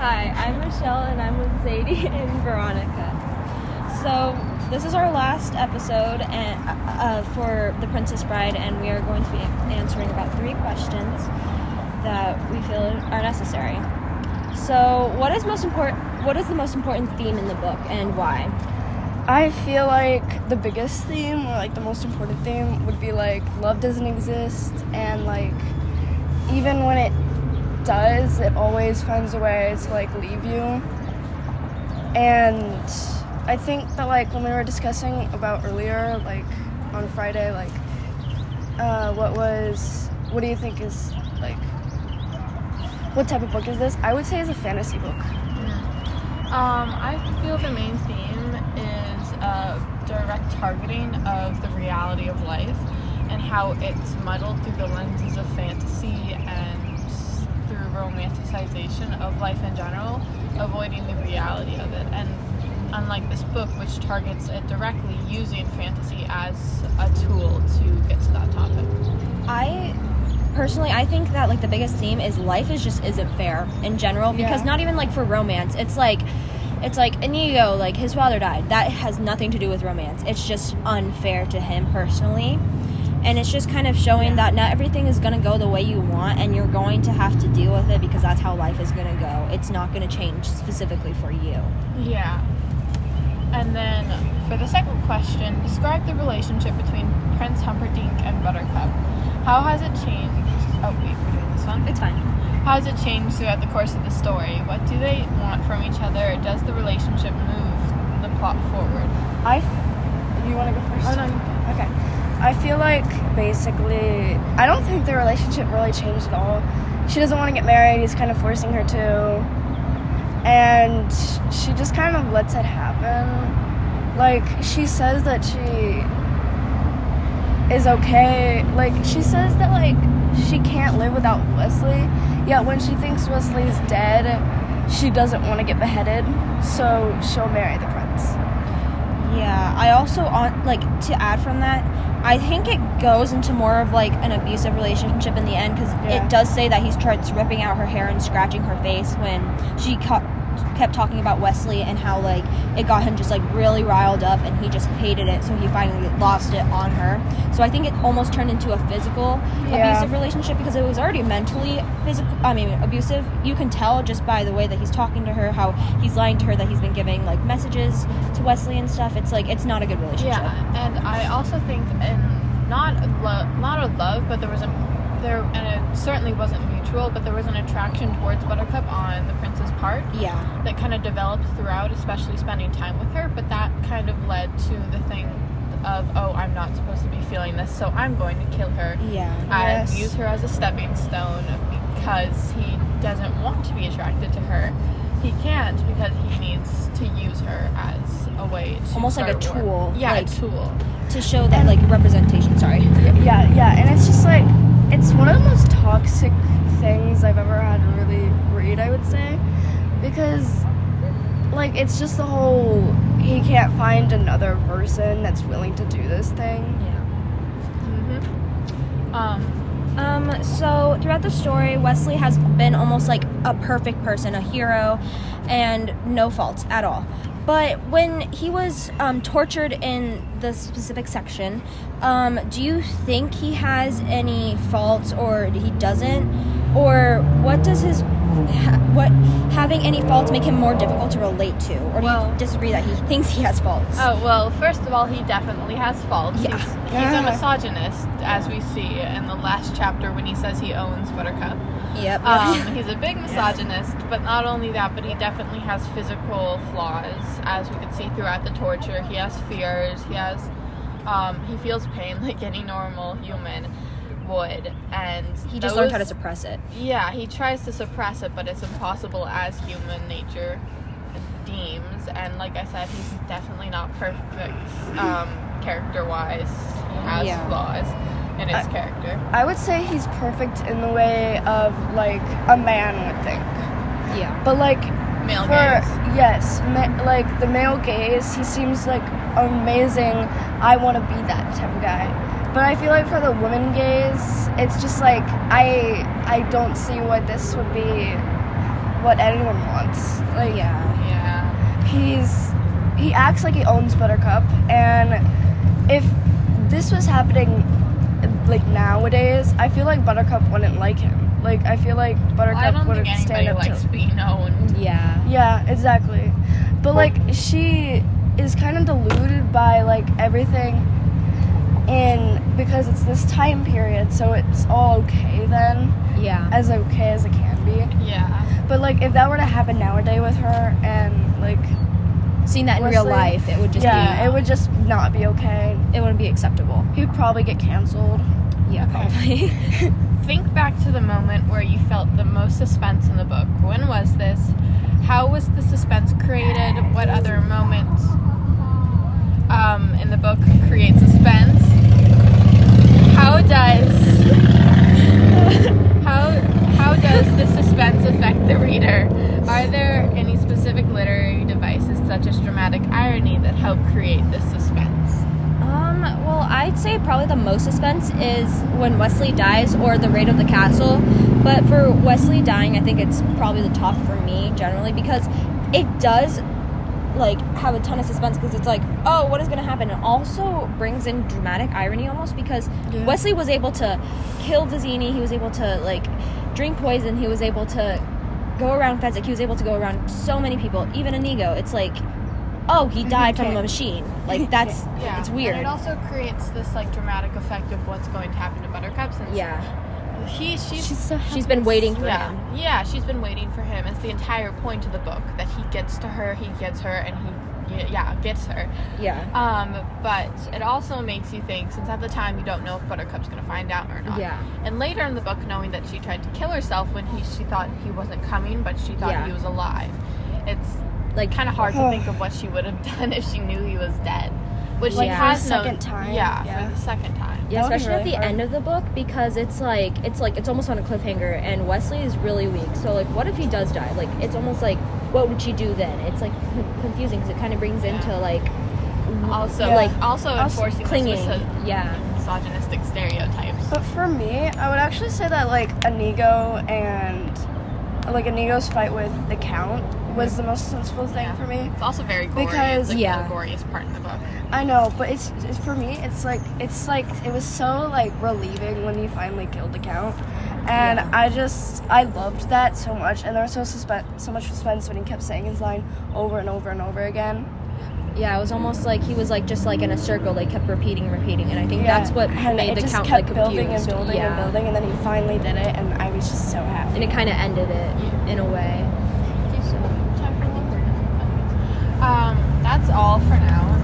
Hi, I'm Michelle and I'm with Zadie and Veronica. So, this is our last episode and, uh, uh, for The Princess Bride, and we are going to be answering about three questions that we feel are necessary. So, what is most important? What is the most important theme in the book, and why? I feel like the biggest theme, or like the most important theme, would be like love doesn't exist, and like even when it does, it always finds a way to like leave you. And I think that like when we were discussing about earlier, like on Friday, like uh, what was, what do you think is like, what type of book is this? I would say it's a fantasy book. Um, I feel the main theme is a direct targeting of the reality of life and how it's muddled through the lenses of fantasy and romanticization of life in general, avoiding the reality of it. And unlike this book, which targets it directly using fantasy as a tool to get to that topic. I personally I think that like the biggest theme is life is just isn't fair in general because Yeah. not even like for romance. It's like it's like Inigo, like his father died. That has nothing to do with romance. It's just unfair to him personally. And it's just kind of showing that not everything is going to go the way you want and you're going to have to deal with it because that's how life is going to go. It's not going to change specifically for you. Yeah. And then for the second question, describe the relationship between Prince Humperdinck and Buttercup. How has it changed? Oh, wait, we're doing this one. It's fine. How has it changed throughout the course of the story? What do they want from each other? Does the relationship move the plot forward? I, f- you want to go first? Oh, no. Okay. I feel like basically, I don't think the relationship really changed at all. She doesn't want to get married, he's kind of forcing her to. And she just kind of lets it happen. Like, she says that she is okay. Like, she says that, like, she can't live without Westley. Yet when she thinks Westley's dead, she doesn't want to get beheaded. So she'll marry the prince. Yeah, I also on like to add from that. I think it goes into more of like an abusive relationship in the end because Yeah. it does say that he starts ripping out her hair and scratching her face when she ca- kept talking about Westley and how like it got him just like really riled up and he just hated it, so he finally lost it on her. So I think it almost turned into a physical Yeah. abusive relationship because it was already mentally physical. I mean abusive. You can tell just by the way that he's talking to her, how he's lying to her that he's been giving like messages to Wesley and stuff. It's like it's not a good relationship. Yeah, and I also think in not a lo- not a love, but there was a there and it certainly wasn't mutual, but there was an attraction towards Buttercup on the prince's part Yeah. that kind of developed throughout, especially spending time with her. But that kind of led to the thing of oh, I'm not supposed to be feeling this, so I'm going to kill her Yeah. and Yes. use her as a stepping stone because he doesn't want to be attracted to her. He can't because he needs to use her as a way to Almost like a war. tool, Yeah, like- a tool. To show that like representation. Sorry. Yeah, yeah, and it's just like it's one of the most toxic things I've ever had to really read, I would say, because like it's just the whole he can't find another person that's willing to do this thing. Yeah. hmm Um, Um, so throughout the story, Westley has been almost like a perfect person, a hero, and no faults at all. But when he was um, tortured in the specific section, um, do you think he has any faults or he doesn't? Or what does his ha- what having any faults make him more difficult to relate to? Or do Well- you disagree that he thinks he has faults? oh well, first of all, he definitely has faults. Yeah. He's, he's a misogynist, as we see in the last chapter when he says he owns Buttercup. Yep. Um, he's a big misogynist, but not only that, but he definitely has physical flaws, as we can see throughout the torture. He has fears. He has, um, he feels pain like any normal human would, and he just learned how to suppress it. Yeah, he tries to suppress it, but it's impossible as human nature deems. And like I said, he's definitely not perfect um, character-wise. He has Yeah. flaws in his I- character. I would say he's perfect in the way of like a man would think. Yeah. But like Male for gaze. yes, ma- like the male gaze, he seems like amazing. I want to be that type of guy. But I feel like for the woman gaze, it's just like I I don't see what this would be what anyone wants. Like Yeah. Yeah. he's he acts like he owns Buttercup, and if this was happening like nowadays, I feel like Buttercup wouldn't like him. Like I feel like Buttercup I don't wouldn't think stand anybody up likes to. being owned. Yeah. Yeah, exactly. But like she is kind of deluded by like everything in because it's this time period, so it's all okay then, Yeah. as okay as it can be. Yeah. But like if that were to happen nowadays with her and like Seeing that in real Westley- life, it would just yeah, be- it would just not be okay. it wouldn't be acceptable. He'd probably get canceled. Yeah, probably. Think back to the moment where you felt the most suspense in the book. When was this? How was the suspense created? What other moments um, in the book create suspense? How does how how does the suspense affect the reader? Are there any specific literary devices such as dramatic irony that help create this suspense? I'd say probably the most suspense is when Westley dies or the raid of the castle. But for Westley dying, I think it's probably the top for me generally because it does like have a ton of suspense because it's like, oh, what is going to happen? It also brings in dramatic irony almost because Yeah. Westley was able to kill Vizzini, he was able to like drink poison, he was able to go around Fezzik, he was able to go around so many people, even Inigo. It's like, oh, he died from a machine. Like that's Yeah, it's weird. And it also creates this like dramatic effect of what's going to happen to Buttercup since Yeah, he she's, She's so she's been waiting for yeah him. yeah she's been waiting for him. It's the entire point of the book that he gets to her, he gets her, and he yeah gets her. Yeah, Um, but it also makes you think since at the time you don't know if Buttercup's gonna find out or not. yeah, And later in the book, knowing that she tried to kill herself when he she thought he wasn't coming, but she thought Yeah. he was alive. It's like kind of hard to think of what she would have done if she knew he was dead. Which Like she for has the no- second time? Yeah, Yeah. for the second time. yeah, That would be especially at the hard. end of the book because it's like it's like it's almost on a cliffhanger, and Westley is really weak. So like, what if he does die? Like, it's almost like what would she do then? It's like con- confusing because it kind of brings Yeah. into like Also, Yeah. like also, Also enforcing clinging. This miso- Yeah, misogynistic stereotypes. But for me, I would actually say that like Inigo and like Inigo's fight with the Count was the most sensible thing Yeah. for me. It's also very gory. Because- like Yeah. the goriest part in the book. I know, but it's, it's for me. It's like it's like it was so like relieving when he finally killed the count, and Yeah. I just I loved that so much. And there was so suspense, so much suspense when he kept saying his line over and over and over again. yeah. It was almost like he was like just like in a circle. They kept repeating, and repeating, and I think Yeah, that's what and made it the just count kept like building confused. and building yeah. and building, and then he finally did it, and I was just so happy. and it kind of ended it in a way. all for now.